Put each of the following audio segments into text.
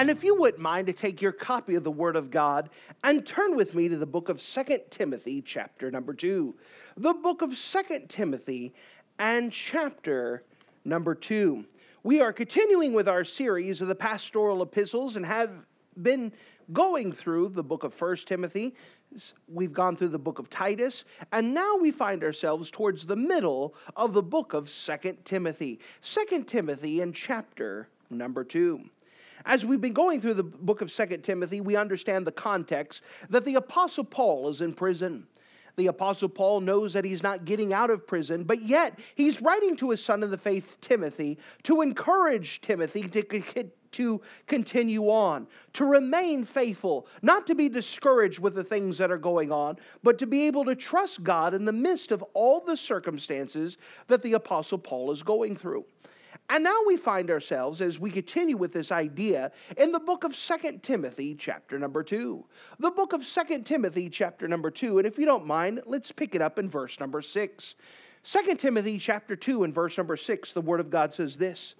And if you wouldn't mind to take your copy of the Word of God and turn with me to the book of Second Timothy, chapter number 2. The book of Second Timothy and chapter number 2. We are continuing with our series of the pastoral epistles and have been going through the book of First Timothy. We've gone through the book of Titus, and now we find ourselves towards the middle of the book of Second Timothy. Second Timothy in chapter number 2. As we've been going through the book of Second Timothy, we understand the context that the Apostle Paul is in prison. The Apostle Paul knows that he's not getting out of prison, but yet he's writing to his son in the faith, Timothy, to encourage Timothy to, to continue on, to remain faithful, not to be discouraged with the things that are going on, but to be able to trust God in the midst of all the circumstances that the Apostle Paul is going through. And now we find ourselves as we continue with this idea in the book of Second Timothy, chapter number 2. The book of Second Timothy, chapter number 2. And if you don't mind, let's pick it up in verse number 6. 2 Timothy, chapter 2, and verse number 6, the word of God says this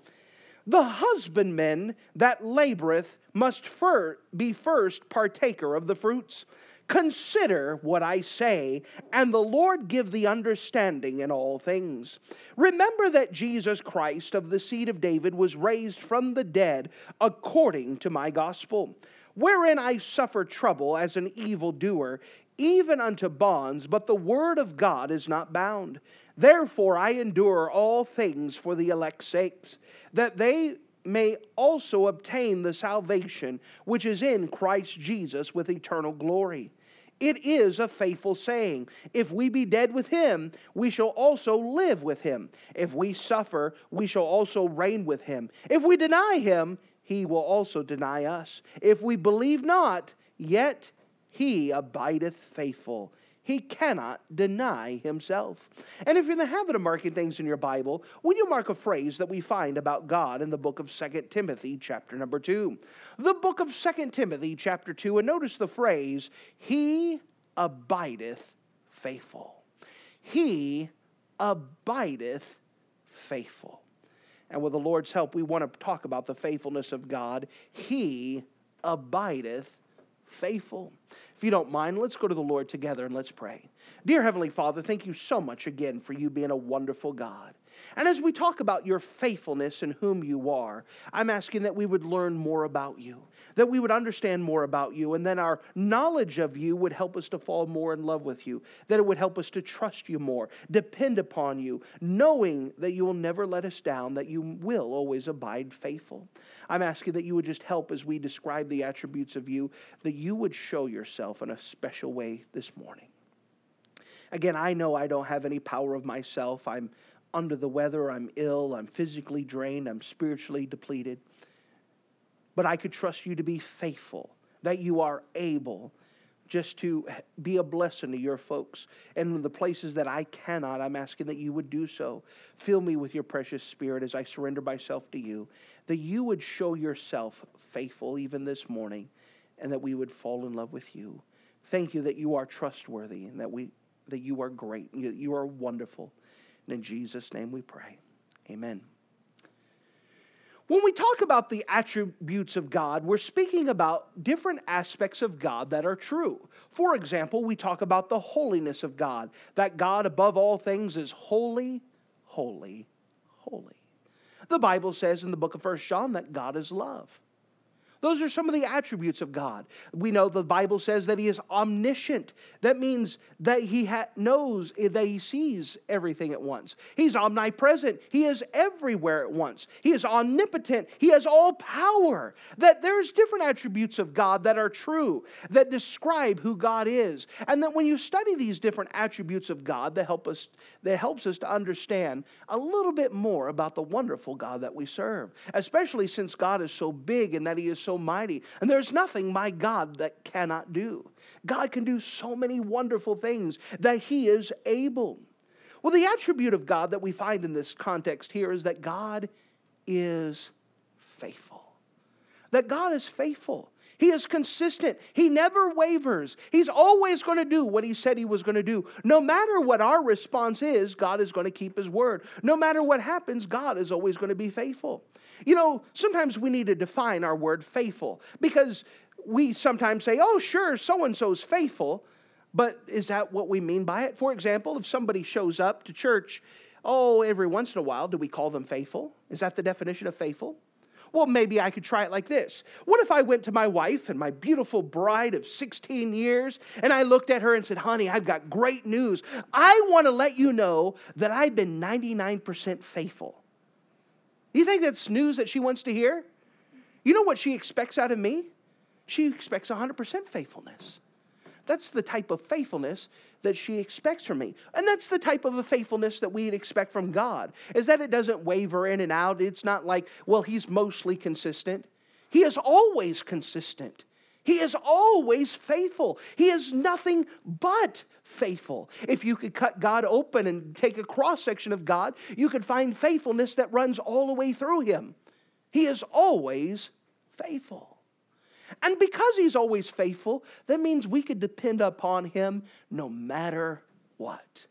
The husbandman that laboreth must fir- be first partaker of the fruits. Consider what I say, and the Lord give thee understanding in all things. Remember that Jesus Christ of the seed of David was raised from the dead according to my gospel, wherein I suffer trouble as an evildoer, even unto bonds, but the word of God is not bound. Therefore I endure all things for the elect's sakes, that they may also obtain the salvation which is in Christ Jesus with eternal glory. It is a faithful saying. If we be dead with him, we shall also live with him. If we suffer, we shall also reign with him. If we deny him, he will also deny us. If we believe not, yet he abideth faithful he cannot deny himself. And if you're in the habit of marking things in your Bible, would you mark a phrase that we find about God in the book of 2 Timothy, chapter number 2? The book of 2 Timothy, chapter 2, and notice the phrase, He abideth faithful. He abideth faithful. And with the Lord's help, we want to talk about the faithfulness of God. He abideth faithful. If you don't mind, let's go to the Lord together and let's pray. Dear Heavenly Father, thank you so much again for you being a wonderful God. And as we talk about your faithfulness and whom you are, I'm asking that we would learn more about you, that we would understand more about you, and then our knowledge of you would help us to fall more in love with you, that it would help us to trust you more, depend upon you, knowing that you will never let us down, that you will always abide faithful. I'm asking that you would just help as we describe the attributes of you, that you would show yourself in a special way this morning. Again, I know I don't have any power of myself. I'm under the weather, I'm ill, I'm physically drained, I'm spiritually depleted. But I could trust you to be faithful, that you are able just to be a blessing to your folks. And the places that I cannot, I'm asking that you would do so. Fill me with your precious spirit as I surrender myself to you, that you would show yourself faithful even this morning, and that we would fall in love with you. Thank you that you are trustworthy and that we that you are great, you are wonderful. And in Jesus' name we pray. Amen. When we talk about the attributes of God, we're speaking about different aspects of God that are true. For example, we talk about the holiness of God, that God above all things is holy, holy, holy. The Bible says in the book of First John that God is love. Those are some of the attributes of God. We know the Bible says that He is omniscient. That means that He ha- knows, eh, that He sees everything at once. He's omnipresent. He is everywhere at once. He is omnipotent. He has all power. That there's different attributes of God that are true, that describe who God is. And that when you study these different attributes of God, that help us, that helps us to understand a little bit more about the wonderful God that we serve. Especially since God is so big and that He is so so mighty. And there's nothing my God that cannot do. God can do so many wonderful things that He is able. Well, the attribute of God that we find in this context here is that God is faithful. That God is faithful. He is consistent. He never wavers. He's always going to do what he said he was going to do. No matter what our response is, God is going to keep his word. No matter what happens, God is always going to be faithful. You know, sometimes we need to define our word faithful because we sometimes say, oh, sure, so and so's faithful. But is that what we mean by it? For example, if somebody shows up to church, oh, every once in a while, do we call them faithful? Is that the definition of faithful? Well, maybe I could try it like this. What if I went to my wife and my beautiful bride of 16 years and I looked at her and said, Honey, I've got great news. I want to let you know that I've been 99% faithful. Do you think that's news that she wants to hear? You know what she expects out of me? She expects 100% faithfulness. That's the type of faithfulness that she expects from me. And that's the type of a faithfulness that we'd expect from God, is that it doesn't waver in and out. It's not like, well, he's mostly consistent. He is always consistent. He is always faithful. He is nothing but faithful. If you could cut God open and take a cross section of God, you could find faithfulness that runs all the way through him. He is always faithful. And because he's always faithful, that means we could depend upon him no matter what.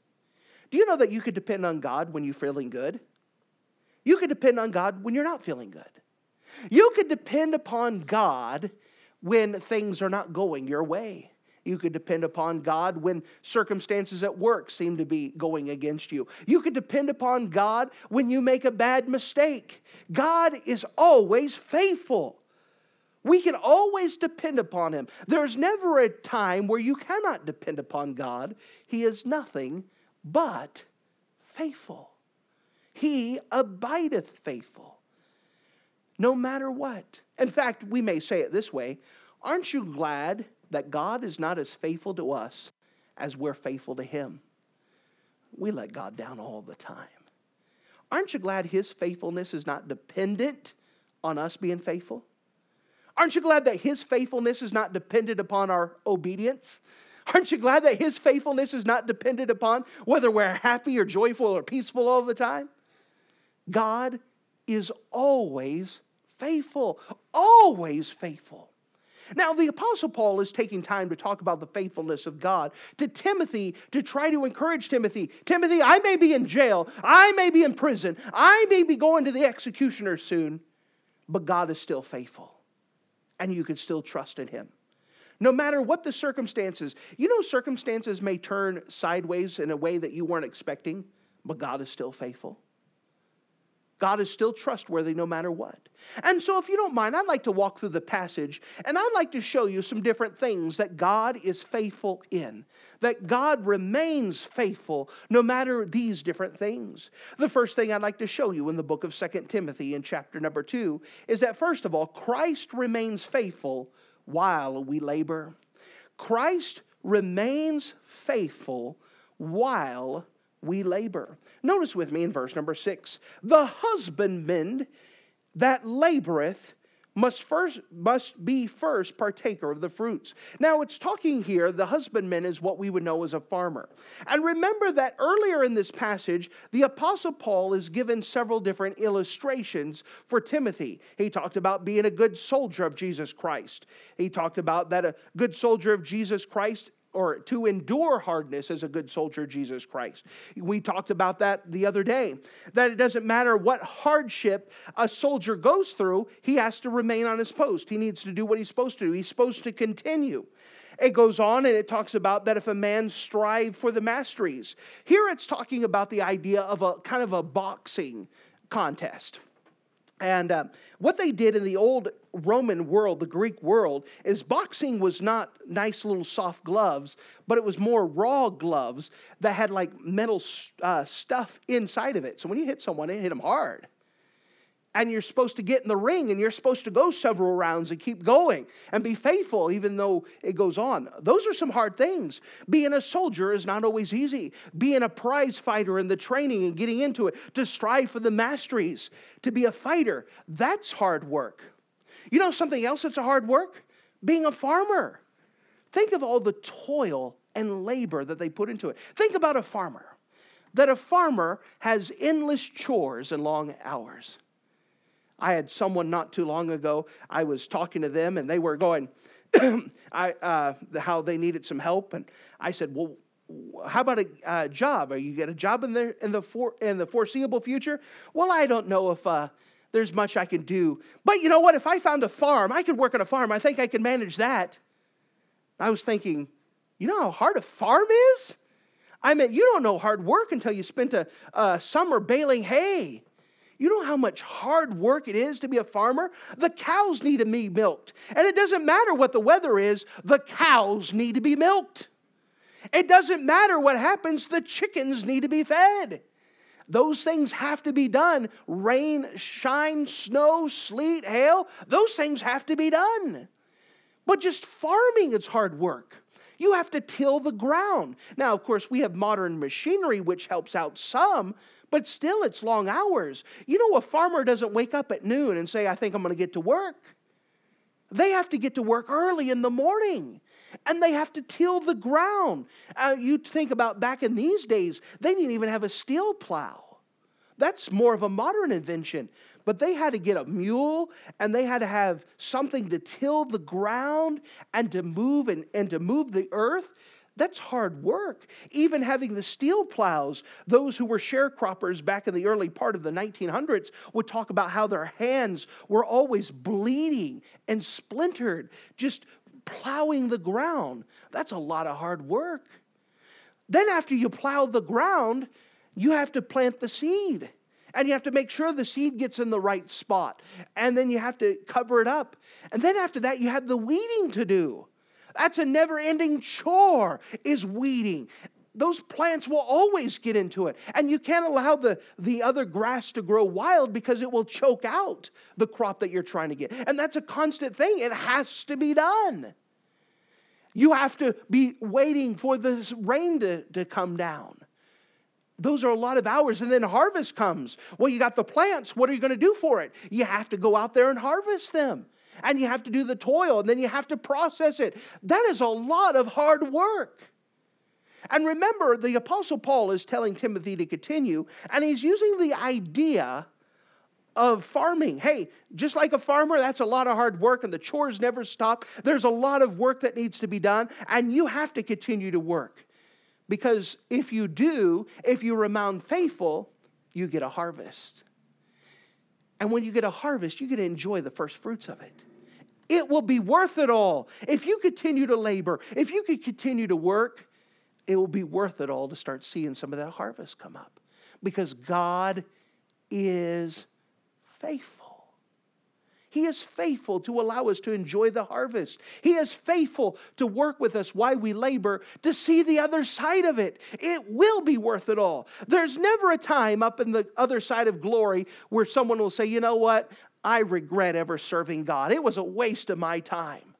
Do you know that you could depend on God when you're feeling good? You could depend on God when you're not feeling good. You could depend upon God when things are not going your way. You could depend upon God when circumstances at work seem to be going against you. You could depend upon God when you make a bad mistake. God is always faithful. We can always depend upon Him. There's never a time where you cannot depend upon God. He is nothing but faithful. He abideth faithful, no matter what. In fact, we may say it this way Aren't you glad that God is not as faithful to us as we're faithful to Him? We let God down all the time. Aren't you glad His faithfulness is not dependent on us being faithful? Aren't you glad that His faithfulness is not dependent upon our obedience? Aren't you glad that His faithfulness is not dependent upon whether we're happy or joyful or peaceful all the time? God is always faithful, always faithful. Now, the Apostle Paul is taking time to talk about the faithfulness of God to Timothy to try to encourage Timothy. Timothy, I may be in jail, I may be in prison, I may be going to the executioner soon, but God is still faithful and you can still trust in Him. No matter what the circumstances, you know, circumstances may turn sideways in a way that you weren't expecting, but God is still faithful. God is still trustworthy no matter what. And so, if you don't mind, I'd like to walk through the passage and I'd like to show you some different things that God is faithful in, that God remains faithful no matter these different things. The first thing I'd like to show you in the book of Second Timothy in chapter number 2 is that, first of all, Christ remains faithful while we labor. Christ remains faithful while we labor. Notice with me in verse number six the husbandman that laboreth must first must be first partaker of the fruits. Now it's talking here the husbandman is what we would know as a farmer. And remember that earlier in this passage the apostle Paul is given several different illustrations for Timothy. He talked about being a good soldier of Jesus Christ. He talked about that a good soldier of Jesus Christ or to endure hardness as a good soldier Jesus Christ. We talked about that the other day. That it doesn't matter what hardship a soldier goes through, he has to remain on his post. He needs to do what he's supposed to do. He's supposed to continue. It goes on and it talks about that if a man strive for the masteries. Here it's talking about the idea of a kind of a boxing contest. And uh, what they did in the old Roman world, the Greek world, is boxing was not nice little soft gloves, but it was more raw gloves that had like metal uh, stuff inside of it. So when you hit someone, it hit them hard and you're supposed to get in the ring and you're supposed to go several rounds and keep going and be faithful even though it goes on. Those are some hard things. Being a soldier is not always easy. Being a prize fighter in the training and getting into it, to strive for the masteries, to be a fighter, that's hard work. You know something else that's a hard work? Being a farmer. Think of all the toil and labor that they put into it. Think about a farmer. That a farmer has endless chores and long hours. I had someone not too long ago, I was talking to them and they were going, I, uh, how they needed some help. And I said, Well, how about a uh, job? Are you get a job in the in the for, in the foreseeable future? Well, I don't know if uh, there's much I can do. But you know what? If I found a farm, I could work on a farm. I think I can manage that. I was thinking, you know how hard a farm is? I mean, you don't know hard work until you spent a, a summer baling hay. You know how much hard work it is to be a farmer? The cows need to be milked. And it doesn't matter what the weather is, the cows need to be milked. It doesn't matter what happens, the chickens need to be fed. Those things have to be done. Rain, shine, snow, sleet, hail, those things have to be done. But just farming is hard work. You have to till the ground. Now, of course, we have modern machinery which helps out some, but still it's long hours. You know, a farmer doesn't wake up at noon and say, I think I'm going to get to work. They have to get to work early in the morning and they have to till the ground. Uh, you think about back in these days, they didn't even have a steel plow. That's more of a modern invention. But they had to get a mule and they had to have something to till the ground and to move and, and to move the earth. That's hard work. Even having the steel plows, those who were sharecroppers back in the early part of the 1900s would talk about how their hands were always bleeding and splintered, just plowing the ground. That's a lot of hard work. Then, after you plow the ground, you have to plant the seed. And you have to make sure the seed gets in the right spot. And then you have to cover it up. And then after that, you have the weeding to do. That's a never ending chore, is weeding. Those plants will always get into it. And you can't allow the, the other grass to grow wild because it will choke out the crop that you're trying to get. And that's a constant thing. It has to be done. You have to be waiting for the rain to, to come down. Those are a lot of hours. And then harvest comes. Well, you got the plants. What are you going to do for it? You have to go out there and harvest them. And you have to do the toil, and then you have to process it. That is a lot of hard work. And remember, the Apostle Paul is telling Timothy to continue, and he's using the idea of farming. Hey, just like a farmer, that's a lot of hard work and the chores never stop. There's a lot of work that needs to be done, and you have to continue to work. Because if you do, if you remain faithful, you get a harvest. And when you get a harvest, you get to enjoy the first fruits of it. It will be worth it all. If you continue to labor, if you could continue to work, it will be worth it all to start seeing some of that harvest come up. Because God is faithful. He is faithful to allow us to enjoy the harvest. He is faithful to work with us while we labor to see the other side of it. It will be worth it all. There's never a time up in the other side of glory where someone will say, you know what? I regret ever serving God. It was a waste of my time.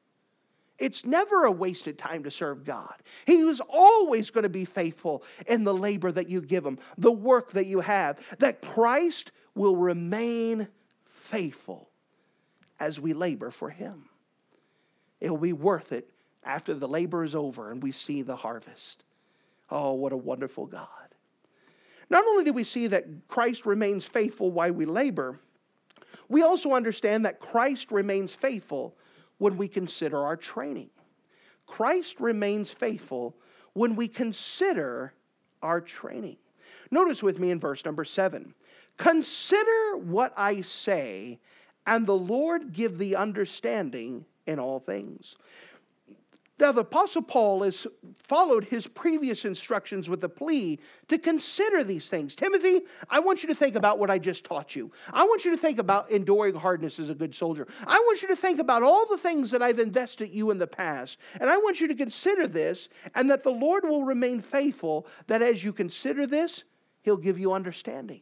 It's never a wasted time to serve God. He is always going to be faithful in the labor that you give Him, the work that you have, that Christ will remain faithful as we labor for Him. It will be worth it after the labor is over and we see the harvest. Oh, what a wonderful God. Not only do we see that Christ remains faithful while we labor, we also understand that Christ remains faithful when we consider our training. Christ remains faithful when we consider our training. Notice with me in verse number seven Consider what I say and the Lord give thee understanding in all things. Now, the Apostle Paul has followed his previous instructions with a plea to consider these things. Timothy, I want you to think about what I just taught you. I want you to think about enduring hardness as a good soldier. I want you to think about all the things that I've invested you in the past. And I want you to consider this, and that the Lord will remain faithful, that as you consider this, he'll give you understanding.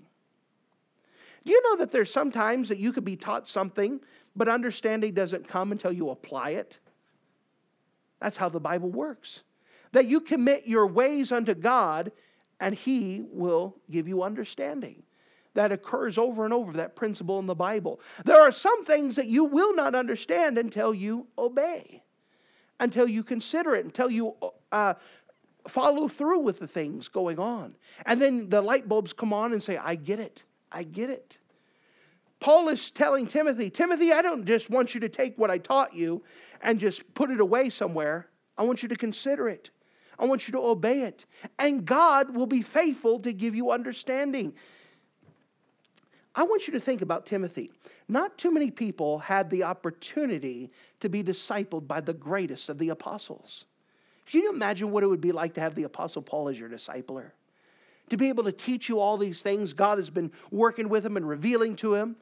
Do you know that there's sometimes that you could be taught something, but understanding doesn't come until you apply it? That's how the Bible works. That you commit your ways unto God, and He will give you understanding. that occurs over and over, that principle in the Bible. There are some things that you will not understand until you obey, until you consider it, until you uh, follow through with the things going on. And then the light bulbs come on and say, I get it. I get it. Paul is telling Timothy, Timothy, I don't just want you to take what I taught you and just put it away somewhere. I want you to consider it. I want you to obey it. And God will be faithful to give you understanding. I want you to think about Timothy. Not too many people had the opportunity to be discipled by the greatest of the apostles. Can you imagine what it would be like to have the Apostle Paul as your discipler? To be able to teach you all these things God has been working with him and revealing to him.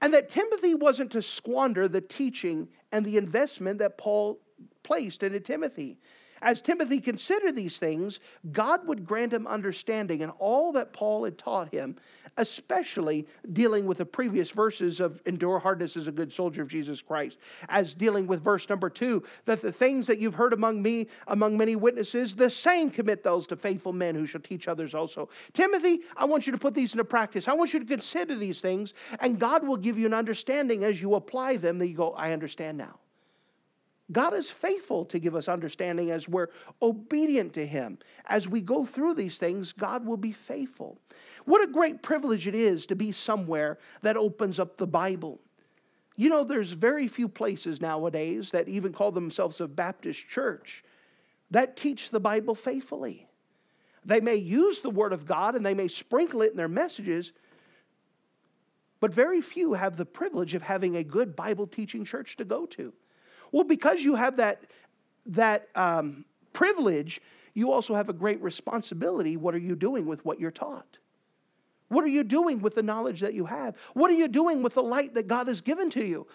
And that Timothy wasn't to squander the teaching and the investment that Paul placed into Timothy. As Timothy considered these things, God would grant him understanding in all that Paul had taught him, especially dealing with the previous verses of endure hardness as a good soldier of Jesus Christ, as dealing with verse number two, that the things that you've heard among me, among many witnesses, the same commit those to faithful men who shall teach others also. Timothy, I want you to put these into practice. I want you to consider these things, and God will give you an understanding as you apply them that you go, I understand now. God is faithful to give us understanding as we're obedient to Him. As we go through these things, God will be faithful. What a great privilege it is to be somewhere that opens up the Bible. You know, there's very few places nowadays that even call themselves a Baptist church that teach the Bible faithfully. They may use the Word of God and they may sprinkle it in their messages, but very few have the privilege of having a good Bible teaching church to go to. Well, because you have that, that um, privilege, you also have a great responsibility. What are you doing with what you're taught? What are you doing with the knowledge that you have? What are you doing with the light that God has given to you?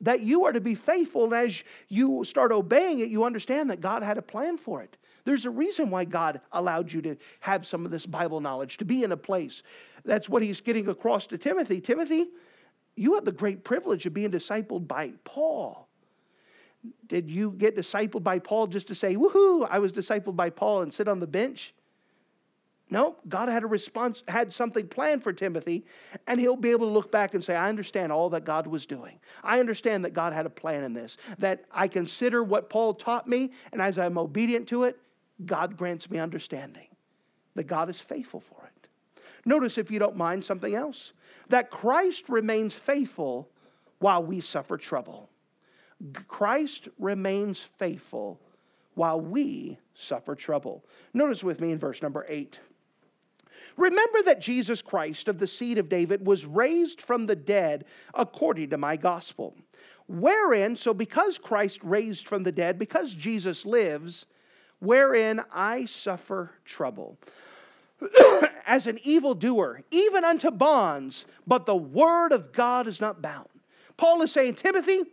That you are to be faithful, and as you start obeying it, you understand that God had a plan for it. There's a reason why God allowed you to have some of this Bible knowledge, to be in a place. That's what he's getting across to Timothy. Timothy, you have the great privilege of being discipled by Paul. Did you get discipled by Paul just to say, woohoo, I was discipled by Paul and sit on the bench? No, God had a response, had something planned for Timothy, and he'll be able to look back and say, I understand all that God was doing. I understand that God had a plan in this, that I consider what Paul taught me, and as I'm obedient to it, God grants me understanding that God is faithful for it. Notice, if you don't mind, something else that Christ remains faithful while we suffer trouble. Christ remains faithful while we suffer trouble. Notice with me in verse number 8. Remember that Jesus Christ of the seed of David was raised from the dead according to my gospel. Wherein, so because Christ raised from the dead, because Jesus lives, wherein I suffer trouble. As an evildoer, even unto bonds, but the word of God is not bound. Paul is saying, Timothy,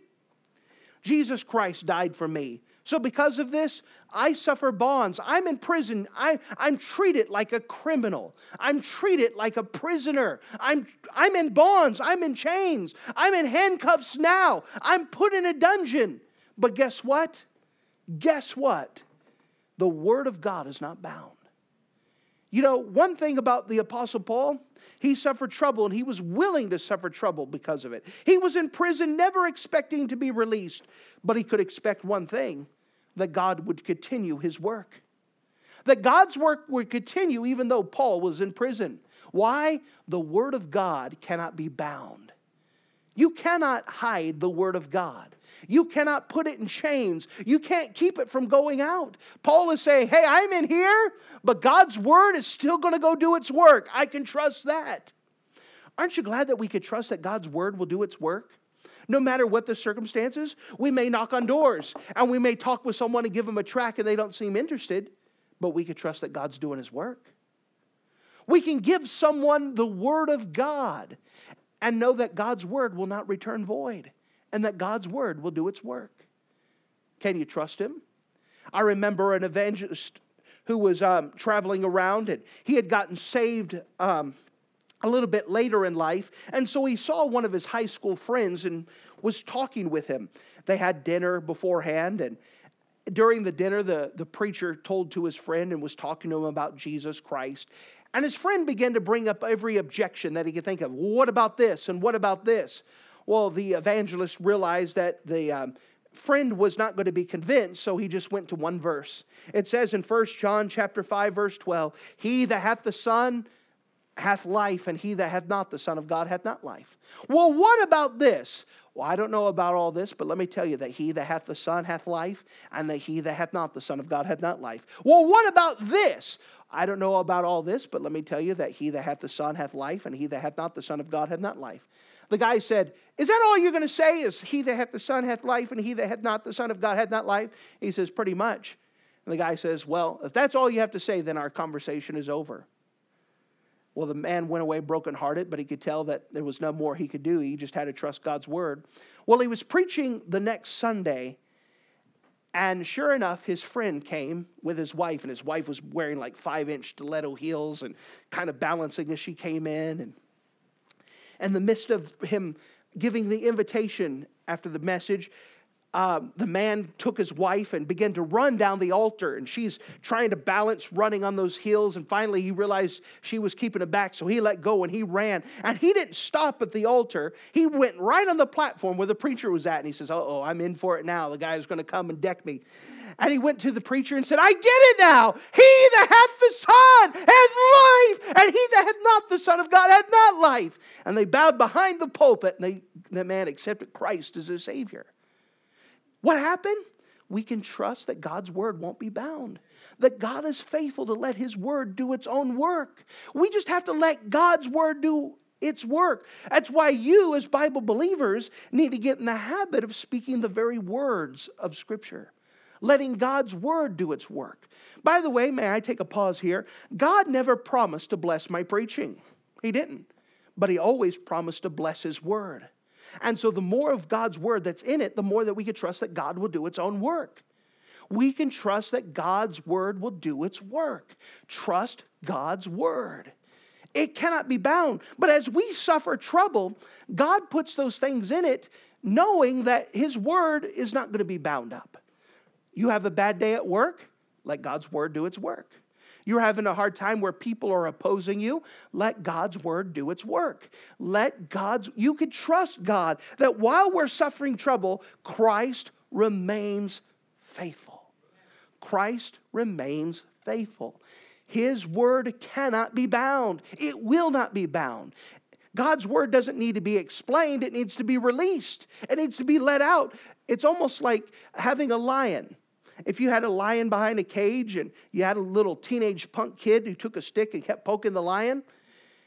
Jesus Christ died for me. So, because of this, I suffer bonds. I'm in prison. I, I'm treated like a criminal. I'm treated like a prisoner. I'm, I'm in bonds. I'm in chains. I'm in handcuffs now. I'm put in a dungeon. But guess what? Guess what? The Word of God is not bound. You know, one thing about the Apostle Paul, he suffered trouble and he was willing to suffer trouble because of it. He was in prison, never expecting to be released, but he could expect one thing that God would continue his work. That God's work would continue even though Paul was in prison. Why? The Word of God cannot be bound. You cannot hide the Word of God. You cannot put it in chains. You can't keep it from going out. Paul is saying, Hey, I'm in here, but God's Word is still going to go do its work. I can trust that. Aren't you glad that we could trust that God's Word will do its work? No matter what the circumstances, we may knock on doors and we may talk with someone and give them a track and they don't seem interested, but we could trust that God's doing His work. We can give someone the Word of God and know that God's word will not return void and that God's word will do its work. Can you trust him? I remember an evangelist who was um, traveling around and he had gotten saved um, a little bit later in life. And so he saw one of his high school friends and was talking with him. They had dinner beforehand and during the dinner, the, the preacher told to his friend and was talking to him about Jesus Christ. And his friend began to bring up every objection that he could think of. Well, what about this? And what about this? Well, the evangelist realized that the um, friend was not going to be convinced, so he just went to one verse. It says in 1 John chapter 5, verse 12, He that hath the Son hath life, and he that hath not the Son of God hath not life. Well, what about this? Well, I don't know about all this, but let me tell you that he that hath the Son hath life, and that he that hath not the Son of God hath not life. Well, what about this? I don't know about all this, but let me tell you that he that hath the Son hath life, and he that hath not the Son of God hath not life. The guy said, Is that all you're going to say? Is he that hath the Son hath life, and he that hath not the Son of God hath not life? He says, Pretty much. And the guy says, Well, if that's all you have to say, then our conversation is over. Well, the man went away brokenhearted, but he could tell that there was no more he could do. He just had to trust God's word. Well, he was preaching the next Sunday, and sure enough, his friend came with his wife, and his wife was wearing like five inch stiletto heels and kind of balancing as she came in. And in the midst of him giving the invitation after the message, um, the man took his wife and began to run down the altar, and she's trying to balance running on those hills. And finally, he realized she was keeping him back, so he let go and he ran. And he didn't stop at the altar, he went right on the platform where the preacher was at. And he says, Uh Oh, I'm in for it now. The guy is going to come and deck me. And he went to the preacher and said, I get it now. He that hath the Son hath life, and he that hath not the Son of God hath not life. And they bowed behind the pulpit, and they, the man accepted Christ as his Savior. What happened? We can trust that God's word won't be bound, that God is faithful to let his word do its own work. We just have to let God's word do its work. That's why you, as Bible believers, need to get in the habit of speaking the very words of Scripture, letting God's word do its work. By the way, may I take a pause here? God never promised to bless my preaching, He didn't, but He always promised to bless His word. And so the more of God's word that's in it, the more that we can trust that God will do its own work. We can trust that God's word will do its work. Trust God's word. It cannot be bound. But as we suffer trouble, God puts those things in it knowing that His word is not going to be bound up. You have a bad day at work, let God's word do its work. You're having a hard time where people are opposing you. Let God's word do its work. Let God's, you can trust God that while we're suffering trouble, Christ remains faithful. Christ remains faithful. His word cannot be bound, it will not be bound. God's word doesn't need to be explained, it needs to be released, it needs to be let out. It's almost like having a lion. If you had a lion behind a cage and you had a little teenage punk kid who took a stick and kept poking the lion,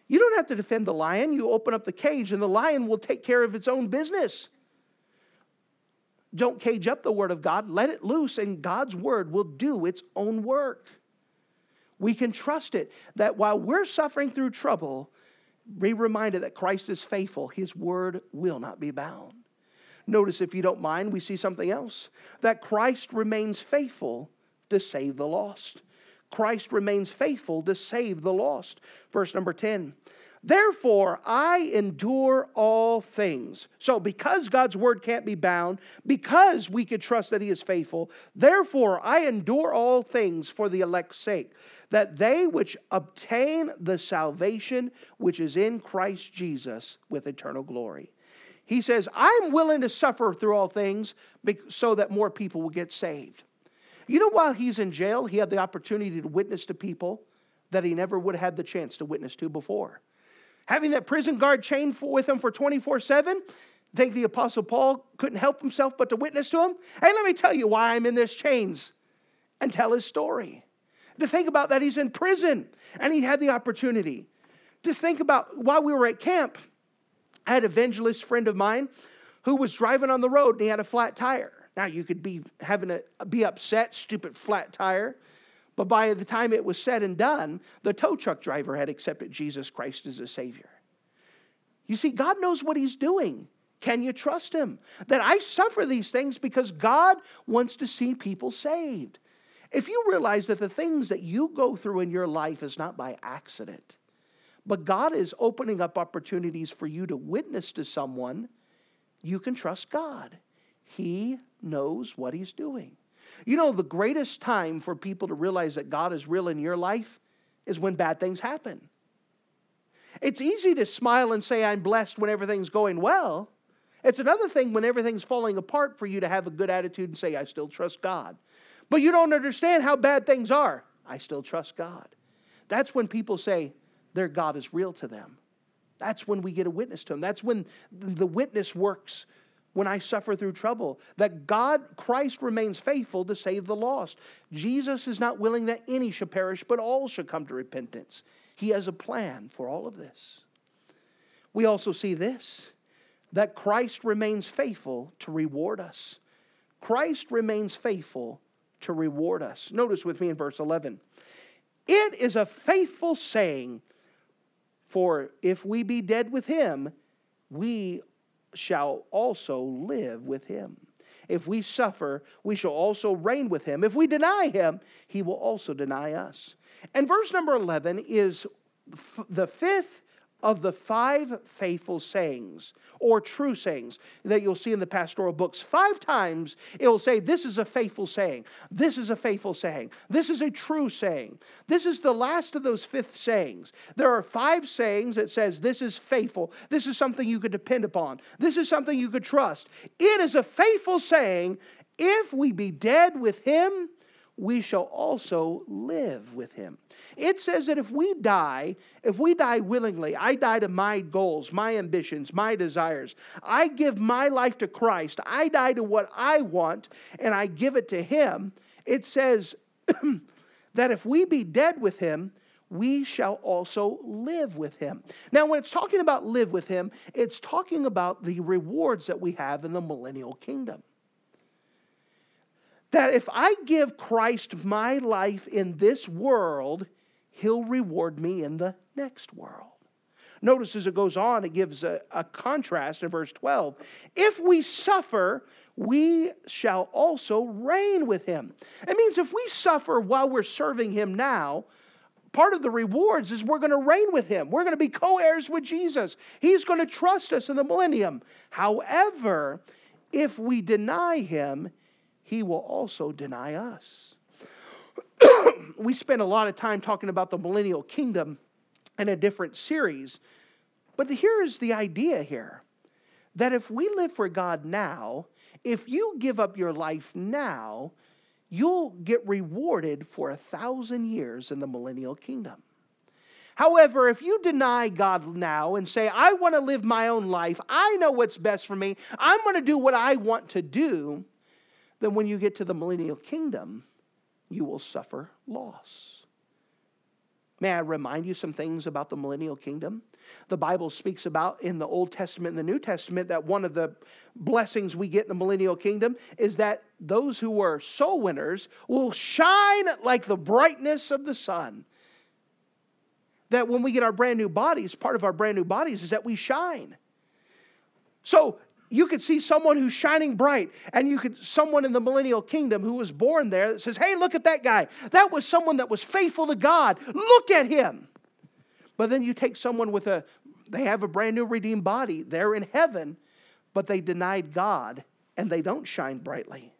you don't have to defend the lion. You open up the cage and the lion will take care of its own business. Don't cage up the word of God, let it loose, and God's word will do its own work. We can trust it that while we're suffering through trouble, be reminded that Christ is faithful, his word will not be bound. Notice, if you don't mind, we see something else that Christ remains faithful to save the lost. Christ remains faithful to save the lost. Verse number 10. Therefore, I endure all things. So, because God's word can't be bound, because we could trust that He is faithful, therefore I endure all things for the elect's sake, that they which obtain the salvation which is in Christ Jesus with eternal glory. He says, I'm willing to suffer through all things so that more people will get saved. You know, while he's in jail, he had the opportunity to witness to people that he never would have had the chance to witness to before. Having that prison guard chained with him for 24 7, think the Apostle Paul couldn't help himself but to witness to him? Hey, let me tell you why I'm in this chains and tell his story. To think about that he's in prison and he had the opportunity. To think about while we were at camp, I had an evangelist friend of mine who was driving on the road and he had a flat tire. Now you could be having a be upset, stupid flat tire. But by the time it was said and done, the tow truck driver had accepted Jesus Christ as a Savior. You see, God knows what He's doing. Can you trust Him? That I suffer these things because God wants to see people saved. If you realize that the things that you go through in your life is not by accident, but God is opening up opportunities for you to witness to someone. You can trust God. He knows what He's doing. You know, the greatest time for people to realize that God is real in your life is when bad things happen. It's easy to smile and say, I'm blessed when everything's going well. It's another thing when everything's falling apart for you to have a good attitude and say, I still trust God. But you don't understand how bad things are. I still trust God. That's when people say their God is real to them. That's when we get a witness to them. That's when the witness works when I suffer through trouble. That God, Christ remains faithful to save the lost. Jesus is not willing that any should perish, but all should come to repentance. He has a plan for all of this. We also see this that Christ remains faithful to reward us. Christ remains faithful to reward us. Notice with me in verse 11. It is a faithful saying, for if we be dead with him, we shall also live with him. If we suffer, we shall also reign with him. If we deny him, he will also deny us. And verse number 11 is the fifth of the five faithful sayings or true sayings that you'll see in the pastoral books, five times it will say, This is a faithful saying. This is a faithful saying. This is a true saying. This is the last of those fifth sayings. There are five sayings that says, This is faithful. This is something you could depend upon. This is something you could trust. It is a faithful saying. If we be dead with him, we shall also live with him. It says that if we die, if we die willingly, I die to my goals, my ambitions, my desires. I give my life to Christ. I die to what I want and I give it to him. It says that if we be dead with him, we shall also live with him. Now, when it's talking about live with him, it's talking about the rewards that we have in the millennial kingdom that if I give Christ my life in this world, he'll reward me in the next world. Notice as it goes on, it gives a, a, contrast in verse 12. If we suffer, we shall also reign with him. It means if we suffer while we're serving him now, part of the rewards is we're going to reign with him. We're going to be co heirs with Jesus. He's going to trust us in the millennium. However, if we deny him, he will also deny us. we spent a lot of time talking about the millennial kingdom in a different series, but here's the idea here that if we live for God now, if you give up your life now, you'll get rewarded for a thousand years in the millennial kingdom. However, if you deny God now and say, I want to live my own life, I know what's best for me, I'm going to do what I want to do, then when you get to the millennial kingdom, you will suffer loss. May I remind you some things about the millennial kingdom? The Bible speaks about in the Old Testament and the New Testament that one of the blessings we get in the millennial kingdom is that those who are soul winners will shine like the brightness of the sun. That when we get our brand new bodies, part of our brand new bodies is that we shine. So you could see someone who's shining bright, and you could someone in the millennial kingdom who was born there that says, Hey, look at that guy. That was someone that was faithful to God. Look at him. But then you take someone with a they have a brand new redeemed body. They're in heaven, but they denied God and they don't shine brightly.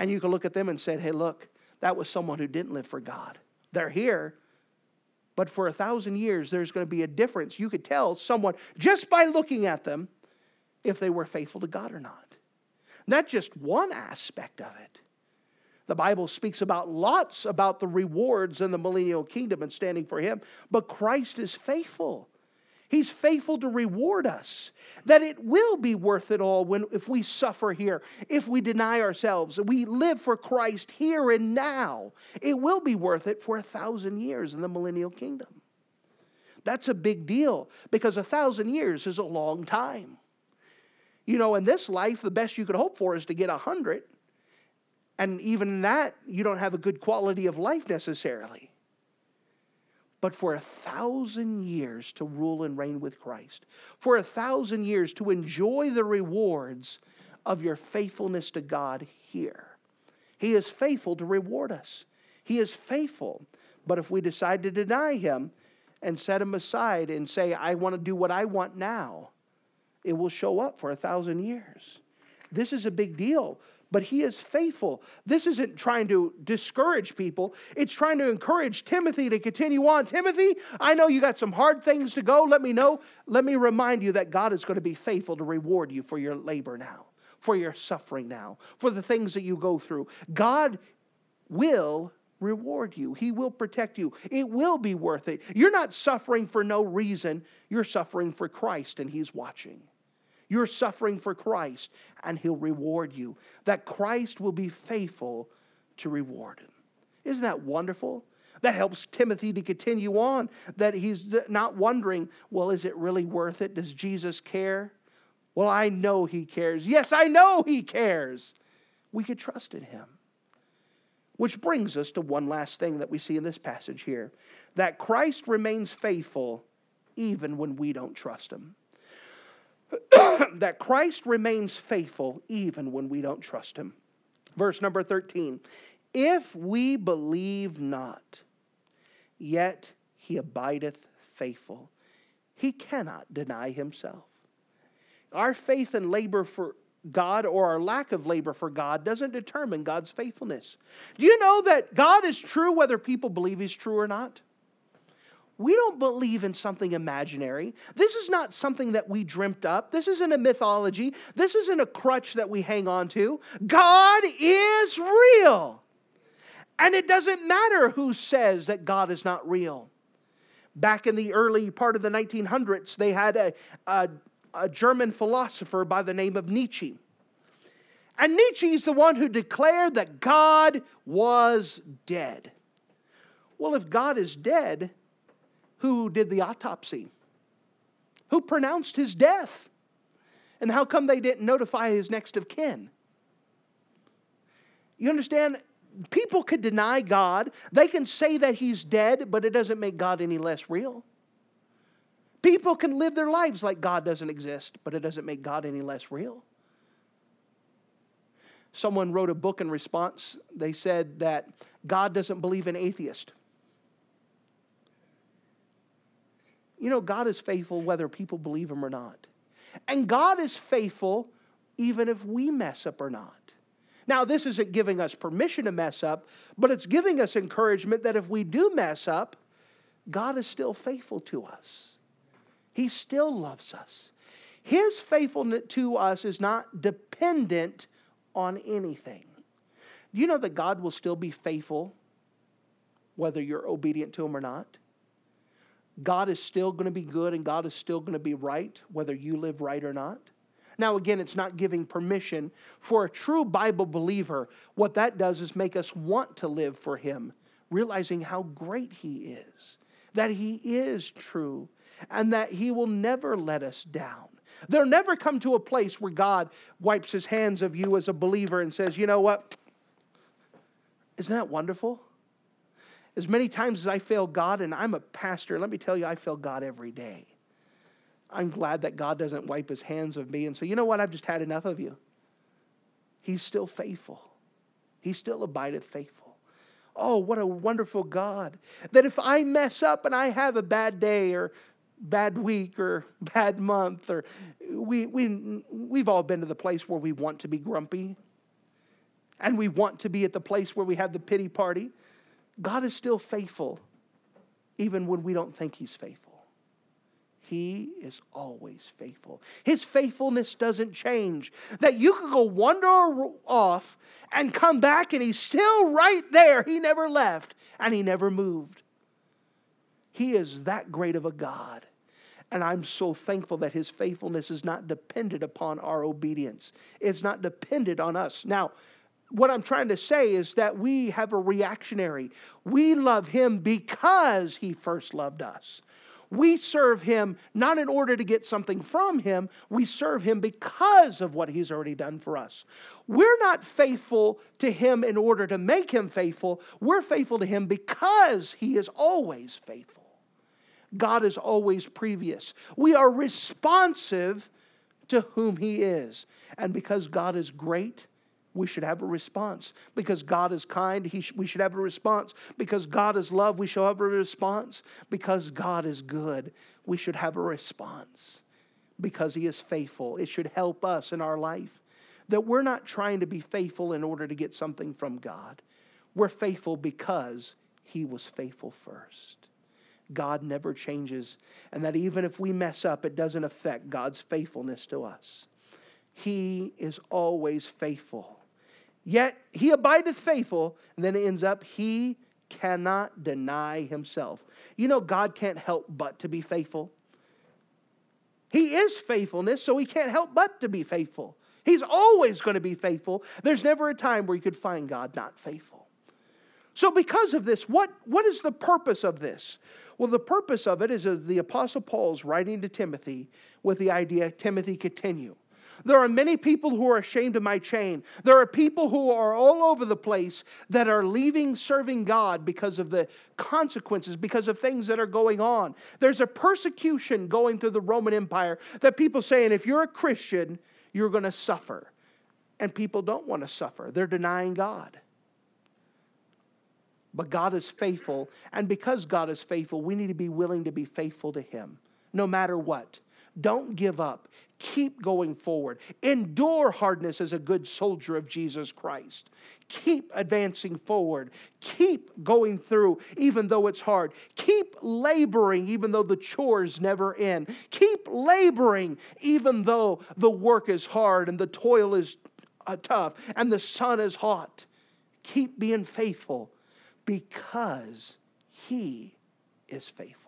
And you can look at them and say, Hey, look, that was someone who didn't live for God. They're here, but for a thousand years, there's going to be a difference. You could tell someone just by looking at them if they were faithful to God or not. Not just one aspect of it. The Bible speaks about lots about the rewards in the millennial kingdom and standing for Him, but Christ is faithful. He's faithful to reward us. That it will be worth it all when if we suffer here, if we deny ourselves, we live for Christ here and now. It will be worth it for a thousand years in the millennial kingdom. That's a big deal because a thousand years is a long time. You know, in this life, the best you could hope for is to get a hundred. And even that, you don't have a good quality of life necessarily. But for a thousand years to rule and reign with Christ, for a thousand years to enjoy the rewards of your faithfulness to God here. He is faithful to reward us. He is faithful. But if we decide to deny Him and set Him aside and say, I want to do what I want now, it will show up for a thousand years. This is a big deal but he is faithful. This isn't trying to discourage people, it's trying to encourage Timothy to continue on. Timothy, I know you got some hard things to go. Let me know. Let me remind you that God is going to be faithful to reward you for your labor now, for your suffering now, for the things that you go through. God will reward you. He will protect you. It will be worth it. You're not suffering for no reason. You're suffering for Christ, and He's watching. You're suffering for Christ, and He'll reward you. That Christ will be faithful to reward him. Isn't that wonderful? That helps Timothy to continue on, that he's not wondering, well, is it really worth it? Does Jesus care? Well, I know he cares. Yes, I know he cares. We could trust in him. Which brings us to one last thing that we see in this passage here that Christ remains faithful even when we don't trust him. that Christ remains faithful even when we don't trust him. Verse number 13 If we believe not, yet he abideth faithful, he cannot deny himself. Our faith and labor for God or our lack of labor for God doesn't determine God's faithfulness. Do you know that God is true whether people believe He's true or not? We don't believe in something imaginary. This is not something that we dreamt up. This isn't a mythology. This isn't a crutch that we hang on to. God is real. And it doesn't matter who says that God is not real. Back in the early part of the 1900s, they had a, a, a German philosopher by the name of Nietzsche. And Nietzsche is the one who declared that God was dead. Well, if God is dead, who did the autopsy? Who pronounced his death? And how come they didn't notify his next of kin? You understand? People could deny God. They can say that he's dead, but it doesn't make God any less real. People can live their lives like God doesn't exist, but it doesn't make God any less real. Someone wrote a book in response. They said that God doesn't believe in atheists. You know, God is faithful whether people believe him or not. And God is faithful even if we mess up or not. Now, this isn't giving us permission to mess up, but it's giving us encouragement that if we do mess up, God is still faithful to us. He still loves us. His faithfulness to us is not dependent on anything. Do you know that God will still be faithful whether you're obedient to Him or not? God is still going to be good and God is still going to be right, whether you live right or not. Now, again, it's not giving permission for a true Bible believer. What that does is make us want to live for Him, realizing how great He is, that He is true, and that He will never let us down. There'll never come to a place where God wipes His hands of you as a believer and says, you know what? Isn't that wonderful? As many times as I fail God, and I'm a pastor, let me tell you, I fail God every day. I'm glad that God doesn't wipe his hands of me and say, you know what, I've just had enough of you. He's still faithful, he still abideth faithful. Oh, what a wonderful God. That if I mess up and I have a bad day or bad week or bad month, or we, we, we've all been to the place where we want to be grumpy and we want to be at the place where we have the pity party. God is still faithful, even when we don't think He's faithful. He is always faithful. His faithfulness doesn't change. That you could go wander off and come back and He's still right there. He never left and He never moved. He is that great of a God. And I'm so thankful that his faithfulness is not dependent upon our obedience. It's not dependent on us. Now, what I'm trying to say is that we have a reactionary. We love him because he first loved us. We serve him not in order to get something from him, we serve him because of what he's already done for us. We're not faithful to him in order to make him faithful, we're faithful to him because he is always faithful. God is always previous. We are responsive to whom he is. And because God is great, we should have a response. Because God is kind, sh- we should have a response. Because God is love, we shall have a response. Because God is good, we should have a response. Because He is faithful, it should help us in our life. that we're not trying to be faithful in order to get something from God. We're faithful because He was faithful first. God never changes, and that even if we mess up, it doesn't affect God's faithfulness to us. He is always faithful. Yet he abideth faithful, and then it ends up, he cannot deny himself. You know, God can't help but to be faithful. He is faithfulness, so he can't help but to be faithful. He's always going to be faithful. There's never a time where you could find God not faithful. So, because of this, what, what is the purpose of this? Well, the purpose of it is the Apostle Paul's writing to Timothy with the idea Timothy, continue. There are many people who are ashamed of my chain. There are people who are all over the place that are leaving serving God because of the consequences, because of things that are going on. There's a persecution going through the Roman Empire that people saying if you're a Christian, you're going to suffer. And people don't want to suffer, they're denying God. But God is faithful, and because God is faithful, we need to be willing to be faithful to Him, no matter what. Don't give up. Keep going forward. Endure hardness as a good soldier of Jesus Christ. Keep advancing forward. Keep going through, even though it's hard. Keep laboring, even though the chores never end. Keep laboring, even though the work is hard and the toil is uh, tough and the sun is hot. Keep being faithful because He is faithful.